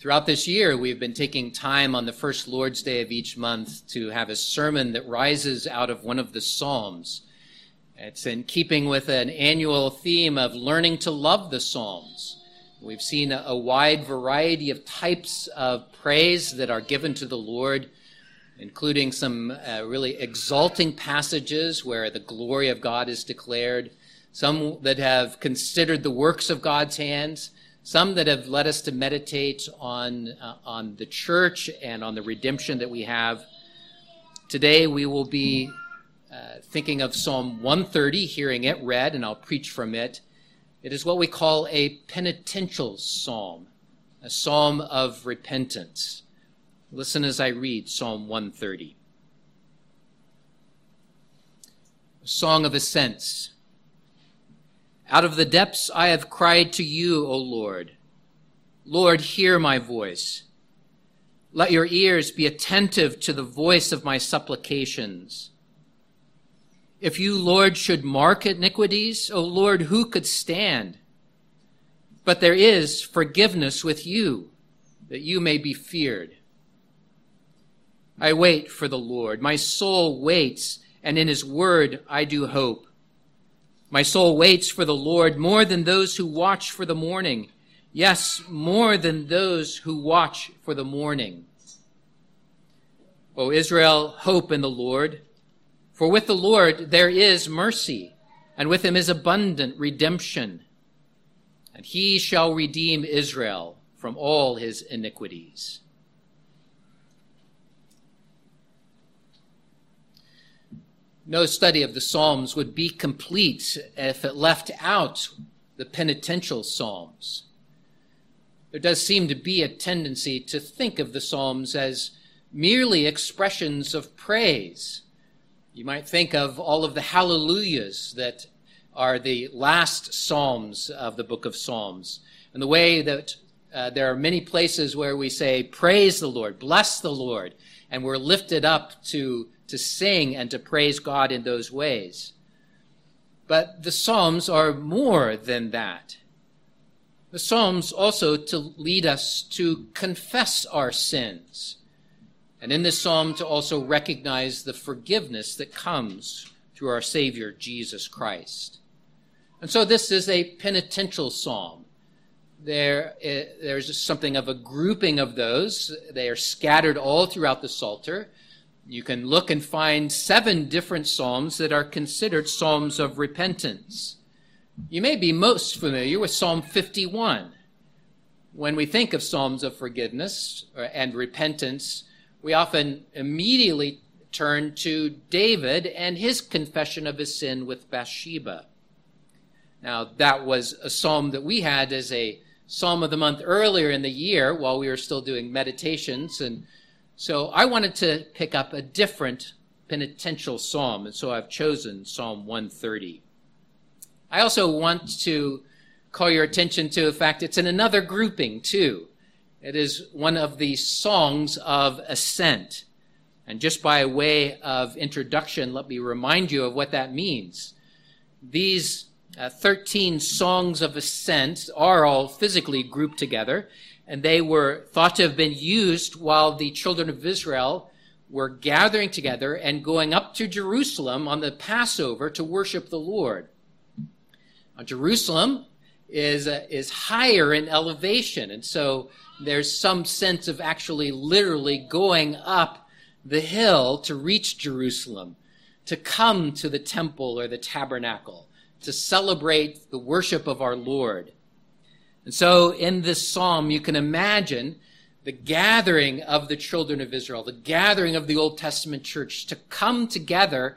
Throughout this year, we've been taking time on the first Lord's Day of each month to have a sermon that rises out of one of the Psalms. It's in keeping with an annual theme of learning to love the Psalms. We've seen a wide variety of types of praise that are given to the Lord, including some uh, really exalting passages where the glory of God is declared, some that have considered the works of God's hands, some that have led us to meditate on, uh, on the church and on the redemption that we have. Today we will be uh, thinking of Psalm 130, hearing it read, and I'll preach from it. It is what we call a penitential psalm, a psalm of repentance. Listen as I read Psalm 130. A song of ascents. Out of the depths I have cried to you, O Lord. Lord, hear my voice. Let your ears be attentive to the voice of my supplications. If you, Lord, should mark iniquities, O Lord, who could stand? But there is forgiveness with you, that you may be feared. I wait for the Lord. My soul waits, and in his word I do hope. My soul waits for the Lord more than those who watch for the morning. Yes, more than those who watch for the morning. O Israel, hope in the Lord. For with the Lord there is mercy, and with him is abundant redemption. And he shall redeem Israel from all his iniquities. No study of the Psalms would be complete if it left out the penitential Psalms. There does seem to be a tendency to think of the Psalms as merely expressions of praise. You might think of all of the hallelujahs that are the last Psalms of the book of Psalms, and the way that uh, there are many places where we say, Praise the Lord, bless the Lord, and we're lifted up to to sing and to praise God in those ways. But the Psalms are more than that. The Psalms also to lead us to confess our sins. And in this psalm to also recognize the forgiveness that comes through our Savior, Jesus Christ. And so this is a penitential psalm. There, eh, there's something of a grouping of those. They are scattered all throughout the Psalter. You can look and find seven different psalms that are considered psalms of repentance. You may be most familiar with Psalm 51. When we think of psalms of forgiveness uh, and repentance, we often immediately turn to David and his confession of his sin with Bathsheba. Now, that was a psalm that we had as a psalm of the month earlier in the year while we were still doing meditations and so I wanted to pick up a different penitential psalm, and so I've chosen Psalm 130. I also want to call your attention to the fact it's in another grouping too. It is one of the songs of ascent. And just by way of introduction, let me remind you of what that means. These uh, 13 songs of ascent are all physically grouped together, and they were thought to have been used while the children of Israel were gathering together and going up to Jerusalem on the Passover to worship the Lord. Now, Jerusalem is, uh, is higher in elevation, and so there's some sense of actually literally going up the hill to reach Jerusalem, to come to the temple or the tabernacle, to celebrate the worship of our Lord. And so in this psalm, you can imagine the gathering of the children of Israel, the gathering of the Old Testament church to come together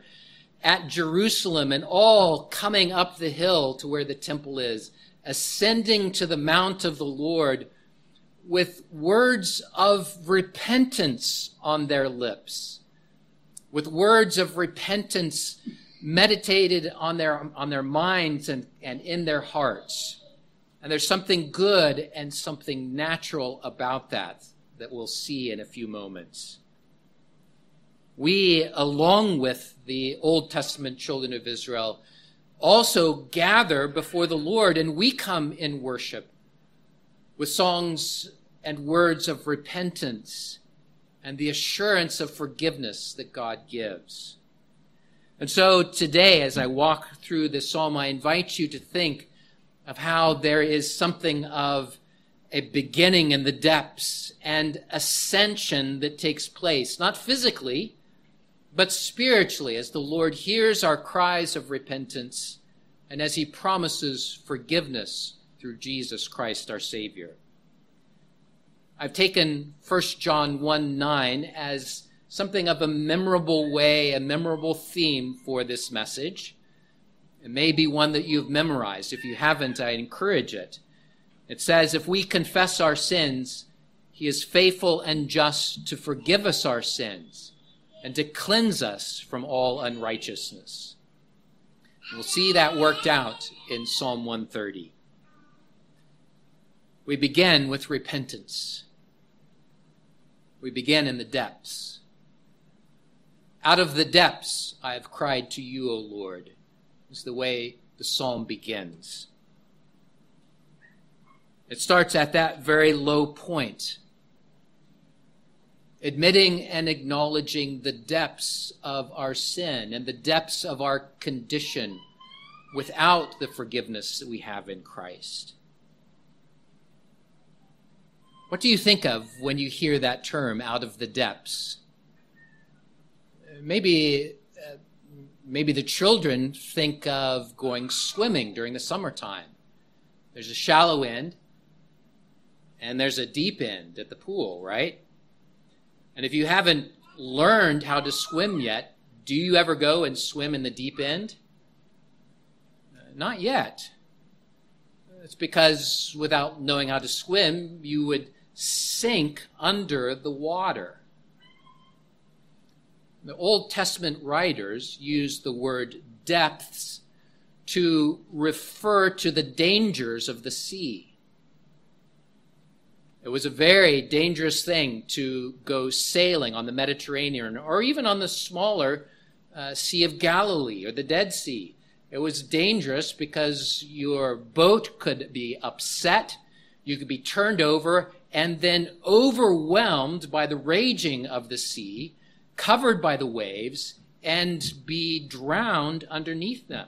at Jerusalem and all coming up the hill to where the temple is, ascending to the mount of the Lord with words of repentance on their lips, with words of repentance meditated on their, on their minds and, and in their hearts. And there's something good and something natural about that that we'll see in a few moments. We, along with the Old Testament children of Israel, also gather before the Lord and we come in worship with songs and words of repentance and the assurance of forgiveness that God gives. And so today, as I walk through this psalm, I invite you to think of how there is something of a beginning in the depths and ascension that takes place, not physically, but spiritually, as the Lord hears our cries of repentance and as he promises forgiveness through Jesus Christ our Savior. I've taken 1 John 1 9 as something of a memorable way, a memorable theme for this message. It may be one that you've memorized. If you haven't, I encourage it. It says, If we confess our sins, he is faithful and just to forgive us our sins and to cleanse us from all unrighteousness. We'll see that worked out in Psalm 130. We begin with repentance. We begin in the depths. Out of the depths I have cried to you, O Lord, is the way the psalm begins. It starts at that very low point, admitting and acknowledging the depths of our sin and the depths of our condition without the forgiveness that we have in Christ. What do you think of when you hear that term, out of the depths? Maybe, maybe the children think of going swimming during the summertime. There's a shallow end and there's a deep end at the pool, right? And if you haven't learned how to swim yet, do you ever go and swim in the deep end? Uh, not yet. It's because without knowing how to swim, you would sink under the water. The Old Testament writers use the word depths to refer to the dangers of the sea. It was a very dangerous thing to go sailing on the Mediterranean or even on the smaller uh, Sea of Galilee or the Dead Sea. It was dangerous because your boat could be upset, you could be turned over, and then overwhelmed by the raging of the sea, covered by the waves, and be drowned underneath them.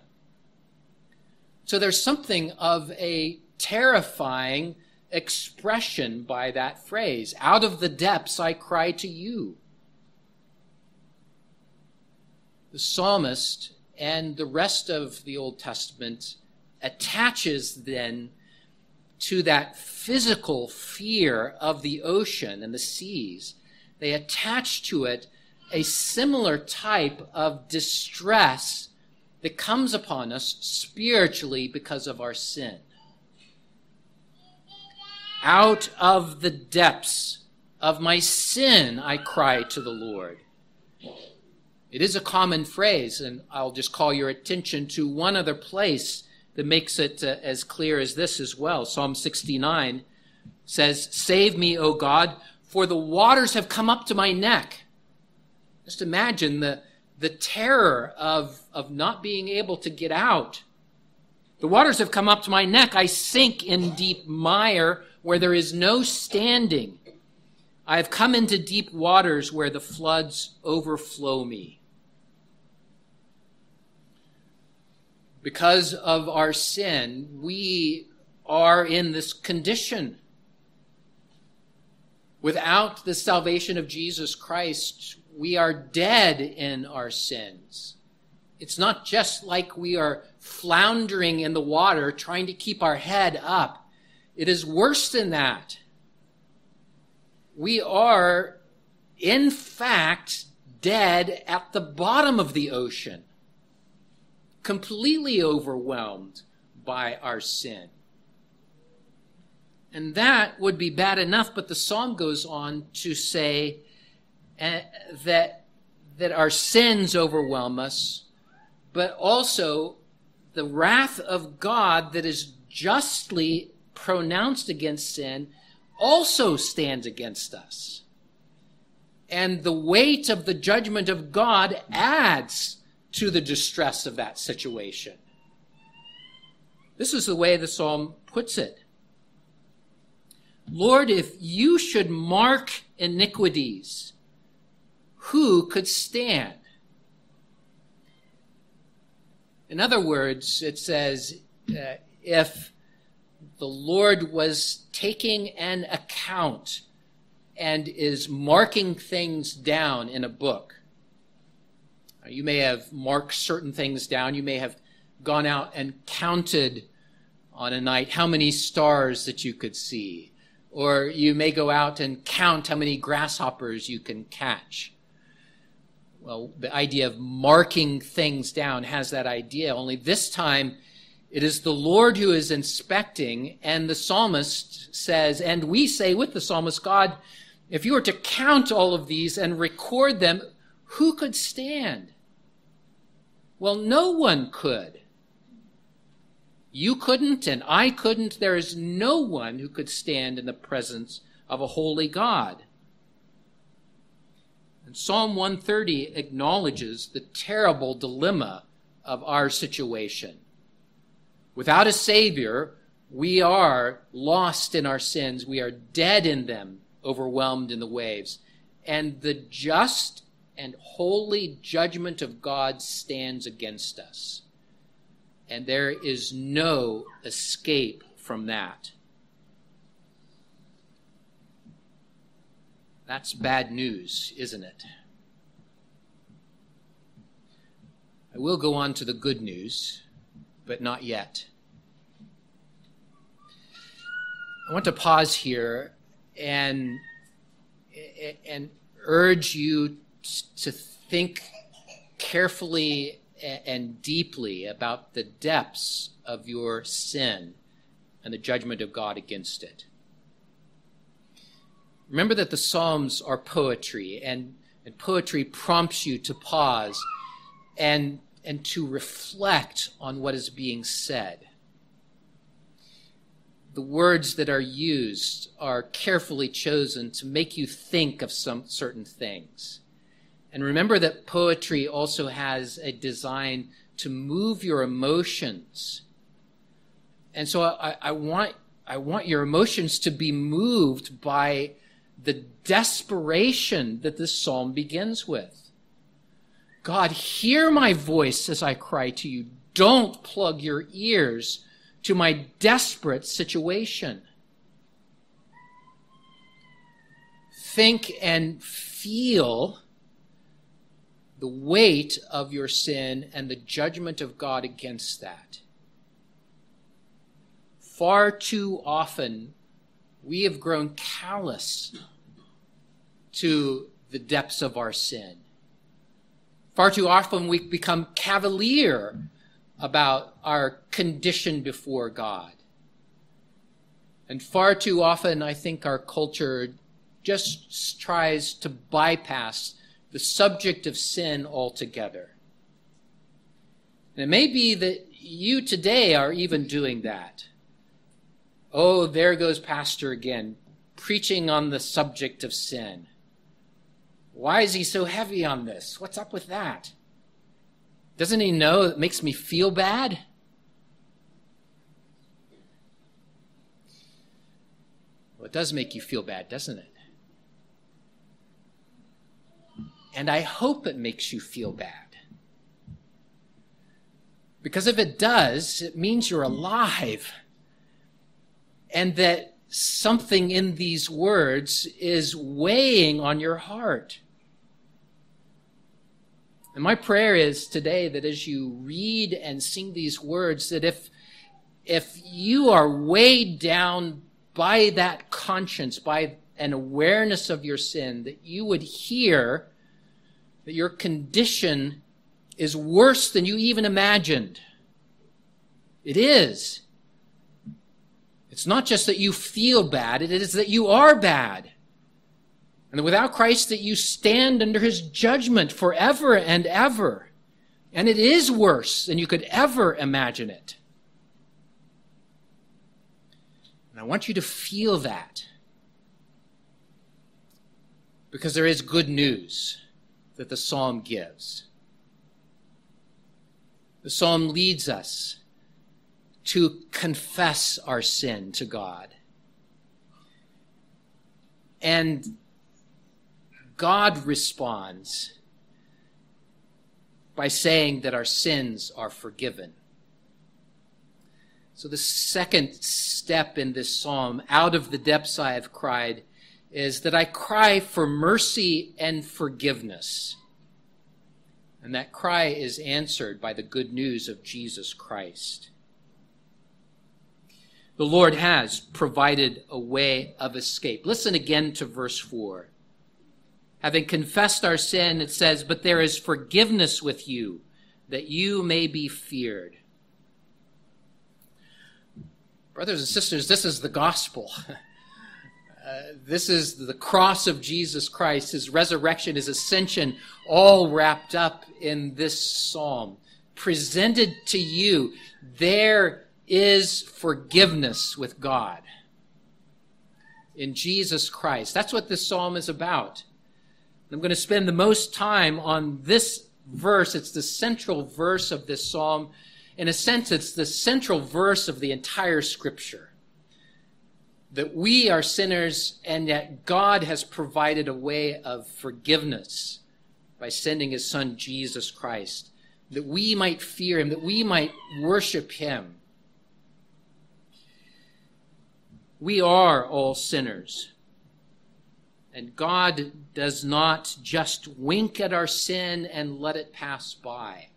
So there's something of a terrifying expression by that phrase. Out of the depths I cry to you. The psalmist and the rest of the Old Testament attaches then to that physical fear of the ocean and the seas. They attach to it a similar type of distress that comes upon us spiritually because of our sin. Out of the depths of my sin, I cry to the Lord. It is a common phrase, and I'll just call your attention to one other place that makes it uh, as clear as this as well. Psalm 69 says, Save me, O God, for the waters have come up to my neck. Just imagine the, the terror of, of not being able to get out. The waters have come up to my neck. I sink in deep mire where there is no standing. I have come into deep waters where the floods overflow me. because of our sin, we are in this condition. Without the salvation of Jesus Christ, we are dead in our sins. It's not just like we are floundering in the water trying to keep our head up. It is worse than that. We are, in fact, dead at the bottom of the ocean completely overwhelmed by our sin. And that would be bad enough, but the psalm goes on to say uh, that, that our sins overwhelm us, but also the wrath of God that is justly pronounced against sin also stands against us. And the weight of the judgment of God adds to the distress of that situation. This is the way the psalm puts it. Lord, if you should mark iniquities, who could stand? In other words, it says, uh, if the Lord was taking an account and is marking things down in a book, you may have marked certain things down. You may have gone out and counted on a night how many stars that you could see. Or you may go out and count how many grasshoppers you can catch. Well, the idea of marking things down has that idea, only this time it is the Lord who is inspecting, and the psalmist says, and we say with the psalmist, God, if you were to count all of these and record them, who could stand? Well, no one could. You couldn't, and I couldn't. There is no one who could stand in the presence of a holy God. Psalm 130 acknowledges the terrible dilemma of our situation. Without a Savior, we are lost in our sins. We are dead in them, overwhelmed in the waves. And the just and holy judgment of God stands against us. And there is no escape from that. That's bad news, isn't it? I will go on to the good news, but not yet. I want to pause here and and urge you to think carefully and deeply about the depths of your sin and the judgment of God against it. Remember that the Psalms are poetry, and, and poetry prompts you to pause and, and to reflect on what is being said. The words that are used are carefully chosen to make you think of some certain things. And remember that poetry also has a design to move your emotions. And so I, I, want, I want your emotions to be moved by the desperation that this psalm begins with. God, hear my voice as I cry to you. Don't plug your ears to my desperate situation. Think and feel the weight of your sin and the judgment of God against that. Far too often, we have grown callous to the depths of our sin. Far too often, we become cavalier about our condition before God. And far too often, I think our culture just tries to bypass the subject of sin altogether. And it may be that you today are even doing that. Oh, there goes Pastor again, preaching on the subject of sin. Why is he so heavy on this? What's up with that? Doesn't he know it makes me feel bad? Well, it does make you feel bad, doesn't it? And I hope it makes you feel bad. Because if it does, it means you're alive. And that something in these words is weighing on your heart. And my prayer is today that as you read and sing these words, that if, if you are weighed down by that conscience, by an awareness of your sin, that you would hear that your condition is worse than you even imagined. It is. It's not just that you feel bad, it is that you are bad. And without Christ that you stand under his judgment forever and ever. And it is worse than you could ever imagine it. And I want you to feel that. Because there is good news that the psalm gives. The psalm leads us to confess our sin to God. And God responds by saying that our sins are forgiven. So, the second step in this psalm, out of the depths I have cried, is that I cry for mercy and forgiveness. And that cry is answered by the good news of Jesus Christ. The Lord has provided a way of escape. Listen again to verse 4. Having confessed our sin, it says, But there is forgiveness with you, that you may be feared. Brothers and sisters, this is the gospel. Uh, this is the cross of Jesus Christ, his resurrection, his ascension, all wrapped up in this psalm. Presented to you, there is forgiveness with God in Jesus Christ. That's what this psalm is about. I'm going to spend the most time on this verse. It's the central verse of this psalm. In a sense, it's the central verse of the entire scripture. That we are sinners and yet God has provided a way of forgiveness by sending his son Jesus Christ. That we might fear him, that we might worship him. We are all sinners. And God does not just wink at our sin and let it pass by.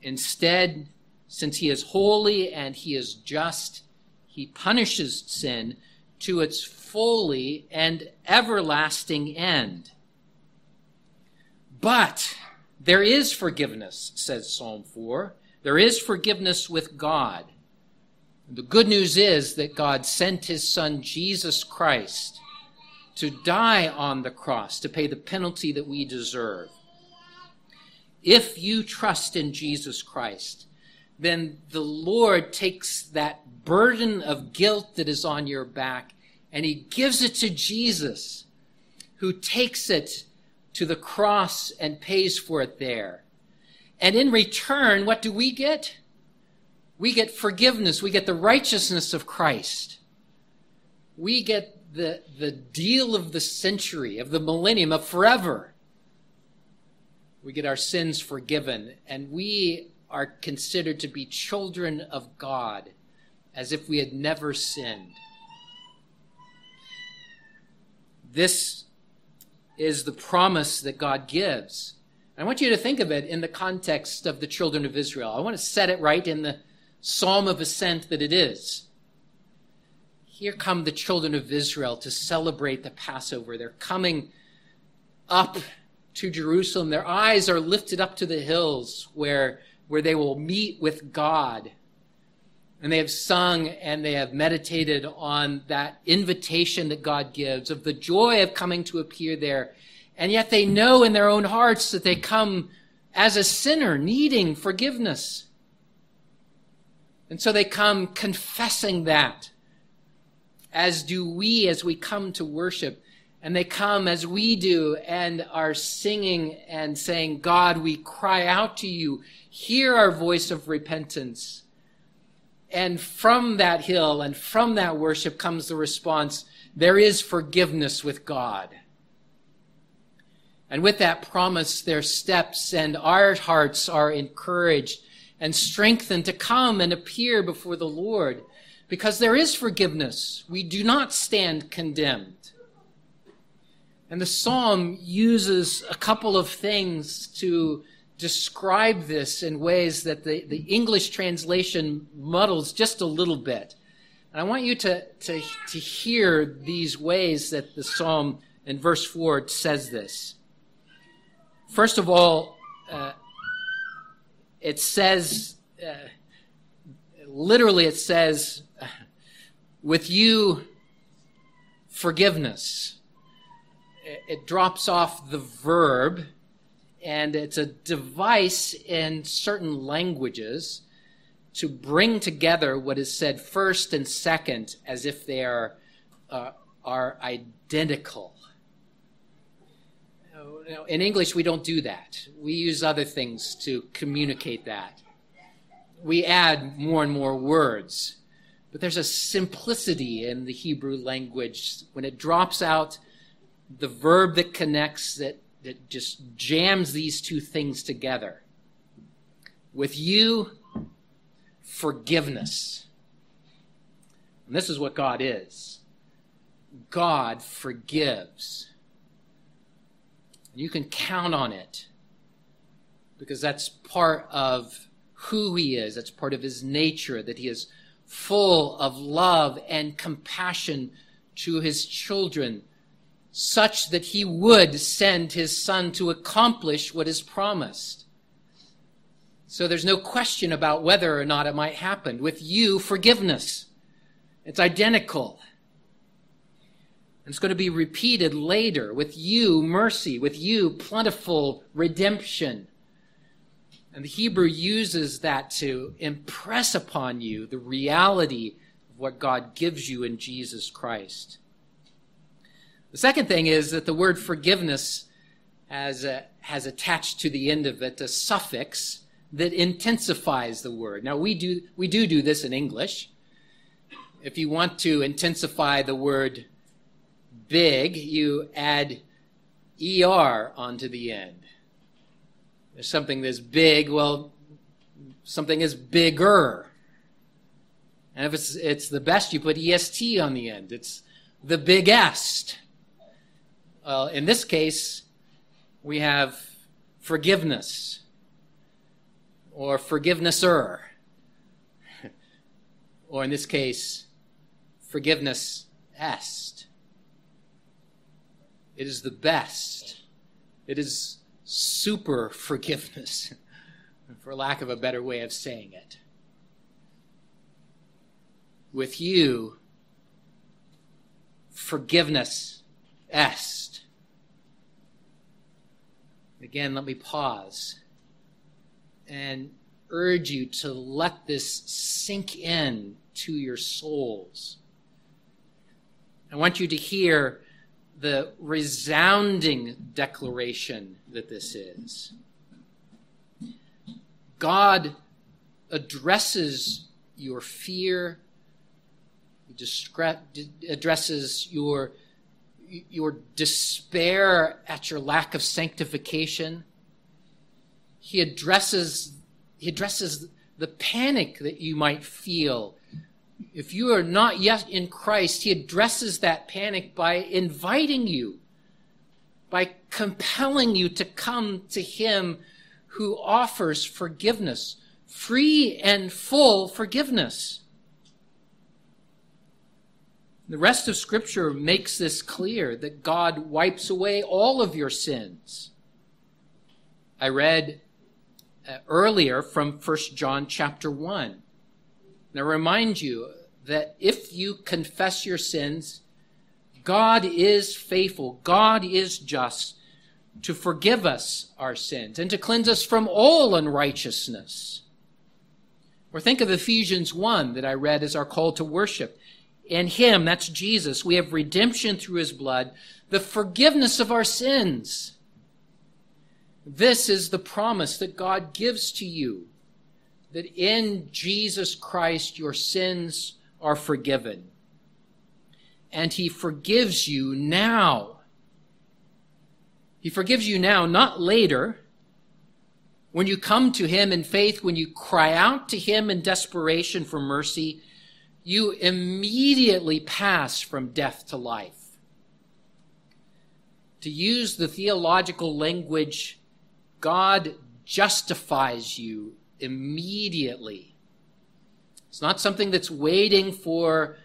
Instead, since He is holy and He is just, He punishes sin to its fully and everlasting end. But there is forgiveness, says Psalm 4. There is forgiveness with God. The good news is that God sent His Son, Jesus Christ, to die on the cross to pay the penalty that we deserve. If you trust in Jesus Christ, then the Lord takes that burden of guilt that is on your back and he gives it to Jesus, who takes it to the cross and pays for it there. And in return, what do we get? We get forgiveness. We get the righteousness of Christ. We get the, the deal of the century, of the millennium, of forever. We get our sins forgiven, and we are considered to be children of God as if we had never sinned. This is the promise that God gives. I want you to think of it in the context of the children of Israel. I want to set it right in the psalm of ascent that it is. Here come the children of Israel to celebrate the Passover. They're coming up to Jerusalem. Their eyes are lifted up to the hills where, where they will meet with God. And they have sung and they have meditated on that invitation that God gives of the joy of coming to appear there. And yet they know in their own hearts that they come as a sinner needing forgiveness. And so they come confessing that as do we as we come to worship. And they come as we do and are singing and saying, God, we cry out to you. Hear our voice of repentance. And from that hill and from that worship comes the response, there is forgiveness with God. And with that promise, their steps and our hearts are encouraged and strengthened to come and appear before the Lord because there is forgiveness. We do not stand condemned. And the psalm uses a couple of things to describe this in ways that the, the English translation muddles just a little bit. And I want you to, to, to hear these ways that the psalm in verse 4 says this. First of all, uh, it says, literally, it says, with you forgiveness. It drops off the verb, and it's a device in certain languages to bring together what is said first and second as if they are, uh, are identical. In English, we don't do that. We use other things to communicate that. We add more and more words But there's a simplicity in the Hebrew language when it drops out the verb that connects that, that just jams these two things together. With you, forgiveness. And this is what God is God forgives. You can count on it because that's part of who He is, that's part of His nature, that He is full of love and compassion to his children, such that he would send his son to accomplish what is promised. So there's no question about whether or not it might happen. With you, forgiveness. It's identical. It's going to be repeated later. With you, mercy. With you, plentiful redemption. And the Hebrew uses that to impress upon you the reality of what God gives you in Jesus Christ. The second thing is that the word forgiveness has, a, has attached to the end of it a suffix that intensifies the word. Now, we do, we do do this in English. If you want to intensify the word big, you add ER onto the end. There's something that's big, well, something is bigger. And if it's, it's the best, you put EST on the end. It's the biggest. Well, in this case, we have forgiveness or forgivenesser. or in this case, forgiveness est. It is the best. It is super forgiveness, for lack of a better way of saying it. With you, forgiveness est. Again, let me pause and urge you to let this sink in to your souls. I want you to hear the resounding declaration that this is. God addresses your fear, addresses your, your despair at your lack of sanctification. He addresses, he addresses the panic that you might feel if you are not yet in Christ, he addresses that panic by inviting you, by compelling you to come to him who offers forgiveness, free and full forgiveness. The rest of Scripture makes this clear that God wipes away all of your sins. I read uh, earlier from 1 John chapter 1 now, remind you that if you confess your sins, God is faithful, God is just to forgive us our sins and to cleanse us from all unrighteousness. Or think of Ephesians 1 that I read as our call to worship. In Him, that's Jesus, we have redemption through His blood, the forgiveness of our sins. This is the promise that God gives to you that in Jesus Christ your sins are forgiven. And he forgives you now. He forgives you now, not later. When you come to him in faith, when you cry out to him in desperation for mercy, you immediately pass from death to life. To use the theological language, God justifies you immediately. It's not something that's waiting for,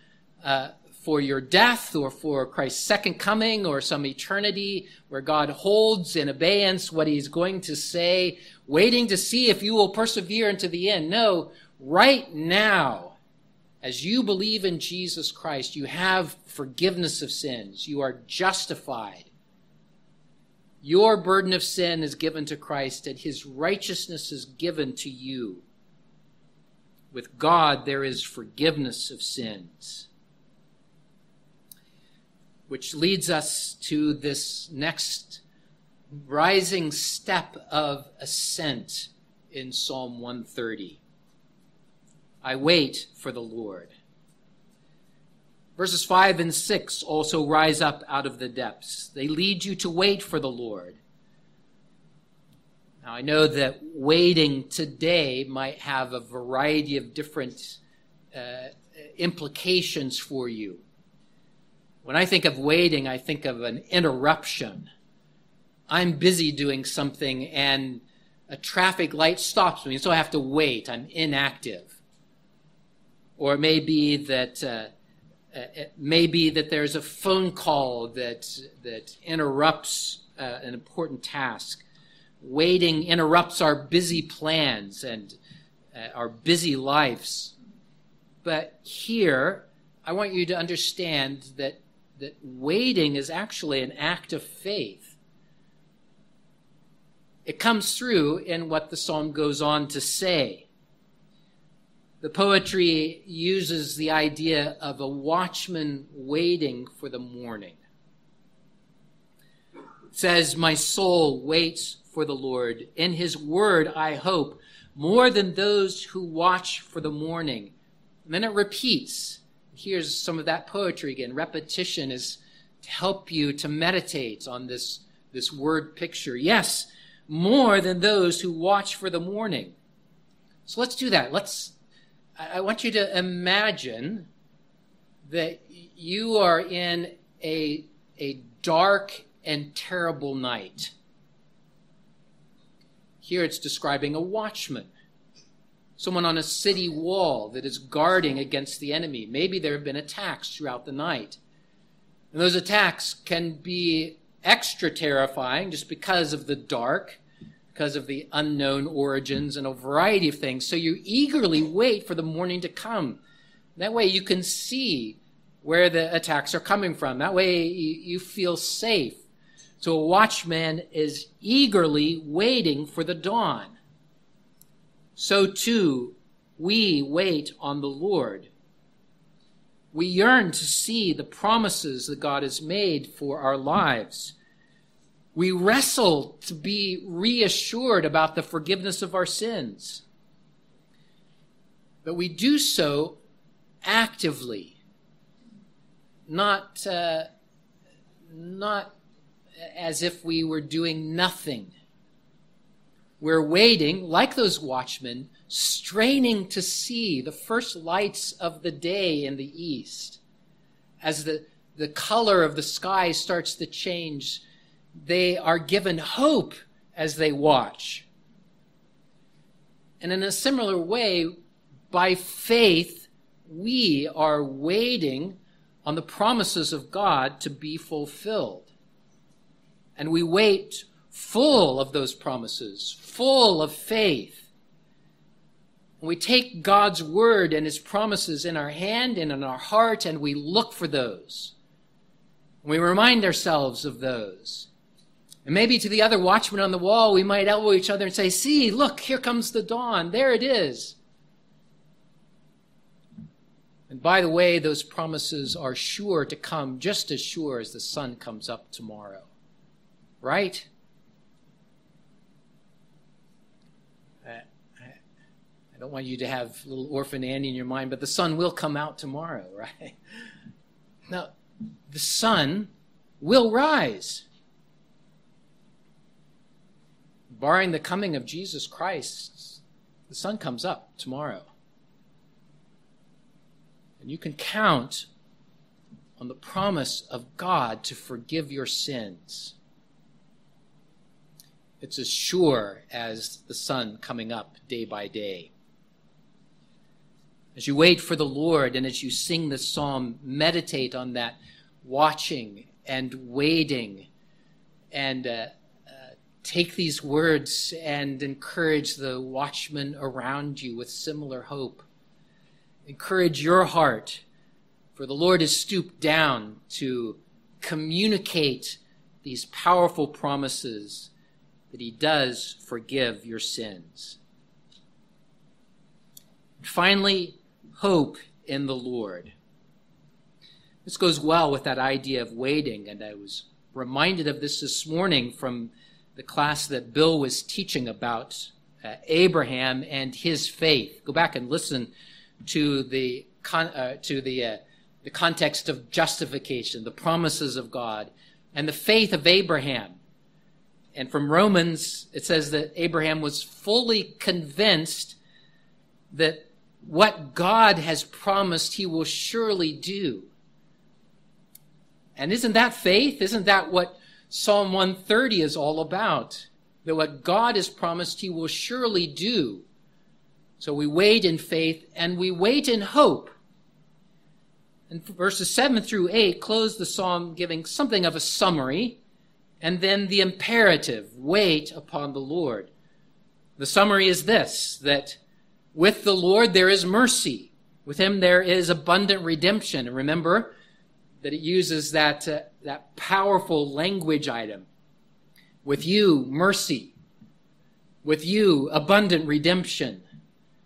uh, for your death or for Christ's second coming or some eternity where God holds in abeyance what he's going to say, waiting to see if you will persevere into the end. No, right now, as you believe in Jesus Christ, you have forgiveness of sins. You are justified. Your burden of sin is given to Christ, and his righteousness is given to you. With God, there is forgiveness of sins. Which leads us to this next rising step of ascent in Psalm 130. I wait for the Lord. Verses 5 and 6 also rise up out of the depths. They lead you to wait for the Lord. Now, I know that waiting today might have a variety of different uh, implications for you. When I think of waiting, I think of an interruption. I'm busy doing something and a traffic light stops me, so I have to wait. I'm inactive. Or it may be that uh, uh, it may be that there's a phone call that that interrupts uh, an important task. Waiting interrupts our busy plans and uh, our busy lives. But here, I want you to understand that that waiting is actually an act of faith. It comes through in what the psalm goes on to say. The poetry uses the idea of a watchman waiting for the morning. It says, My soul waits for the Lord. In his word I hope more than those who watch for the morning. And then it repeats. Here's some of that poetry again. Repetition is to help you to meditate on this, this word picture. Yes, more than those who watch for the morning. So let's do that. Let's I want you to imagine that you are in a, a dark and terrible night. Here it's describing a watchman, someone on a city wall that is guarding against the enemy. Maybe there have been attacks throughout the night. And those attacks can be extra terrifying just because of the dark because of the unknown origins and a variety of things. So you eagerly wait for the morning to come. That way you can see where the attacks are coming from. That way you feel safe. So a watchman is eagerly waiting for the dawn. So too, we wait on the Lord. We yearn to see the promises that God has made for our lives. We wrestle to be reassured about the forgiveness of our sins. But we do so actively, not, uh, not as if we were doing nothing. We're waiting, like those watchmen, straining to see the first lights of the day in the east. As the, the color of the sky starts to change they are given hope as they watch. And in a similar way, by faith, we are waiting on the promises of God to be fulfilled. And we wait full of those promises, full of faith. We take God's word and his promises in our hand and in our heart, and we look for those. We remind ourselves of those. And maybe to the other watchman on the wall, we might elbow each other and say, See, look, here comes the dawn. There it is. And by the way, those promises are sure to come just as sure as the sun comes up tomorrow. Right? Uh, I don't want you to have little orphan Annie in your mind, but the sun will come out tomorrow, right? Now, the sun will rise. Barring the coming of Jesus Christ, the sun comes up tomorrow. And you can count on the promise of God to forgive your sins. It's as sure as the sun coming up day by day. As you wait for the Lord and as you sing this psalm, meditate on that watching and waiting and uh, Take these words and encourage the watchmen around you with similar hope. Encourage your heart, for the Lord has stooped down to communicate these powerful promises that He does forgive your sins. finally, hope in the Lord. This goes well with that idea of waiting, and I was reminded of this this morning from the class that Bill was teaching about uh, Abraham and his faith. Go back and listen to the uh, to the uh, the context of justification, the promises of God, and the faith of Abraham. And from Romans, it says that Abraham was fully convinced that what God has promised he will surely do. And isn't that faith? Isn't that what Psalm 130 is all about? That what God has promised he will surely do. So we wait in faith and we wait in hope. And verses 7 through 8 close the psalm giving something of a summary and then the imperative wait upon the Lord. The summary is this that with the Lord there is mercy, with him there is abundant redemption. And remember that it uses that, uh, that powerful language item. With you, mercy. With you, abundant redemption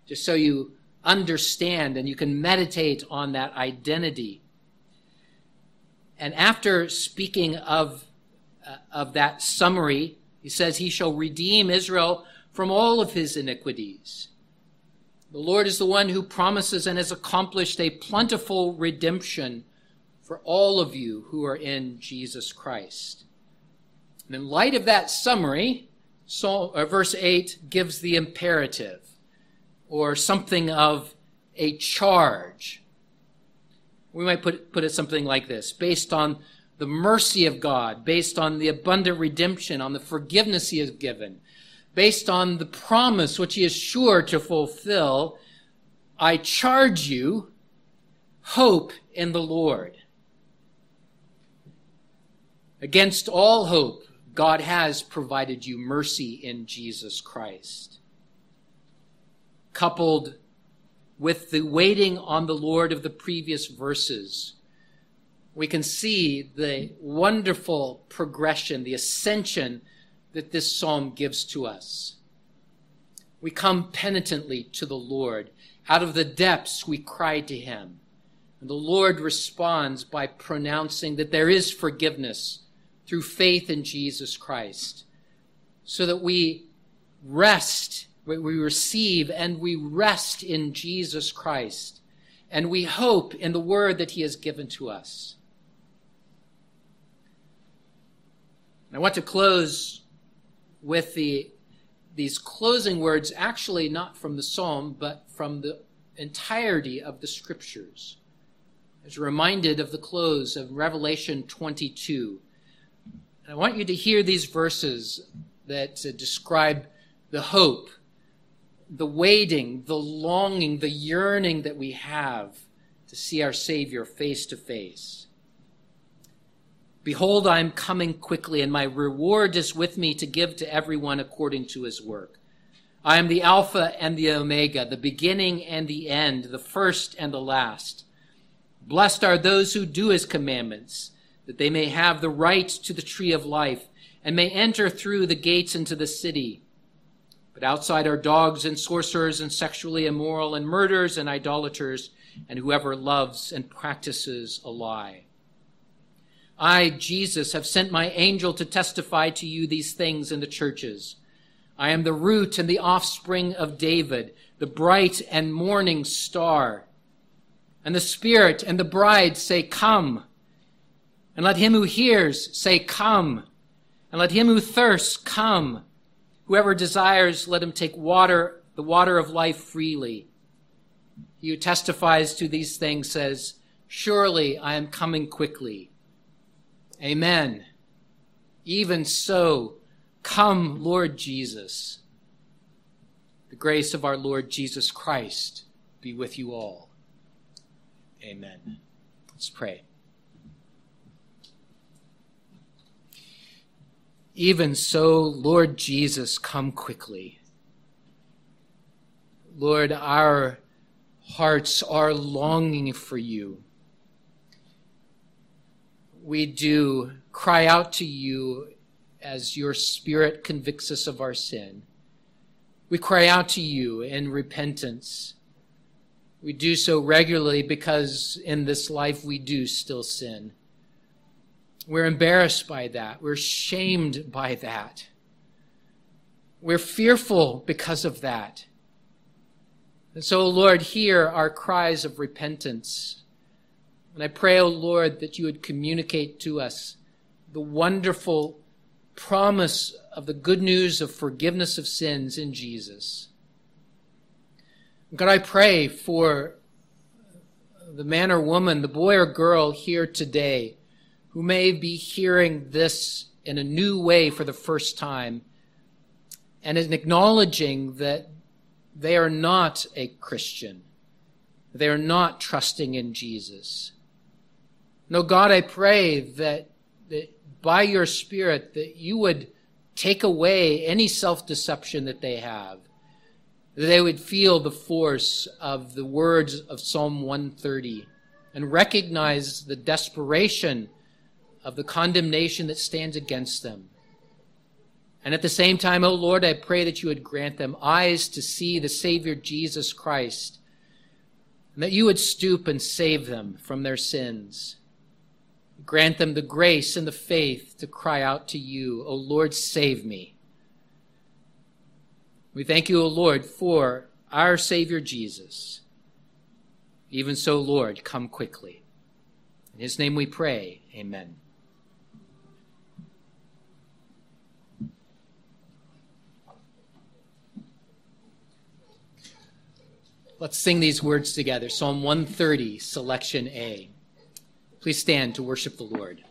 just so you understand and you can meditate on that identity. And after speaking of, uh, of that summary, he says, He shall redeem Israel from all of his iniquities. The Lord is the one who promises and has accomplished a plentiful redemption for all of you who are in Jesus Christ. And in light of that summary, uh, verse 8 gives the imperative or something of a charge. We might put, put it something like this based on the mercy of God, based on the abundant redemption, on the forgiveness He has given, based on the promise which He is sure to fulfill, I charge you, hope in the Lord. Against all hope, God has provided you mercy in Jesus Christ coupled with the waiting on the Lord of the previous verses, we can see the wonderful progression, the ascension that this psalm gives to us. We come penitently to the Lord. Out of the depths, we cry to him. And the Lord responds by pronouncing that there is forgiveness through faith in Jesus Christ, so that we rest we receive and we rest in Jesus Christ. And we hope in the word that he has given to us. I want to close with the, these closing words, actually not from the psalm, but from the entirety of the scriptures. As reminded of the close of Revelation 22. And I want you to hear these verses that uh, describe the hope the waiting, the longing, the yearning that we have to see our Savior face to face. Behold, I am coming quickly, and my reward is with me to give to everyone according to his work. I am the Alpha and the Omega, the beginning and the end, the first and the last. Blessed are those who do his commandments, that they may have the right to the tree of life, and may enter through the gates into the city. But outside are dogs and sorcerers and sexually immoral and murderers and idolaters and whoever loves and practices a lie. I, Jesus, have sent my angel to testify to you these things in the churches. I am the root and the offspring of David, the bright and morning star. And the Spirit and the bride say, Come. And let him who hears say, Come. And let him who thirsts come. Whoever desires, let him take water, the water of life freely. He who testifies to these things says, Surely I am coming quickly. Amen. Even so, come, Lord Jesus. The grace of our Lord Jesus Christ be with you all. Amen. Let's pray. Even so, Lord Jesus, come quickly. Lord, our hearts are longing for you. We do cry out to you as your Spirit convicts us of our sin. We cry out to you in repentance. We do so regularly because in this life we do still sin. We're embarrassed by that. We're shamed by that. We're fearful because of that. And so, Lord, hear our cries of repentance. And I pray, O oh Lord, that you would communicate to us the wonderful promise of the good news of forgiveness of sins in Jesus. God, I pray for the man or woman, the boy or girl here today who may be hearing this in a new way for the first time and in acknowledging that they are not a Christian. They are not trusting in Jesus. No, God, I pray that, that by your Spirit that you would take away any self-deception that they have. That they would feel the force of the words of Psalm 130 and recognize the desperation of the condemnation that stands against them. And at the same time, O oh Lord, I pray that you would grant them eyes to see the Savior Jesus Christ, and that you would stoop and save them from their sins. Grant them the grace and the faith to cry out to you, O Lord, save me. We thank you, O Lord, for our Savior Jesus. Even so, Lord, come quickly. In his name we pray. Amen. Let's sing these words together. Psalm 130, selection A. Please stand to worship the Lord.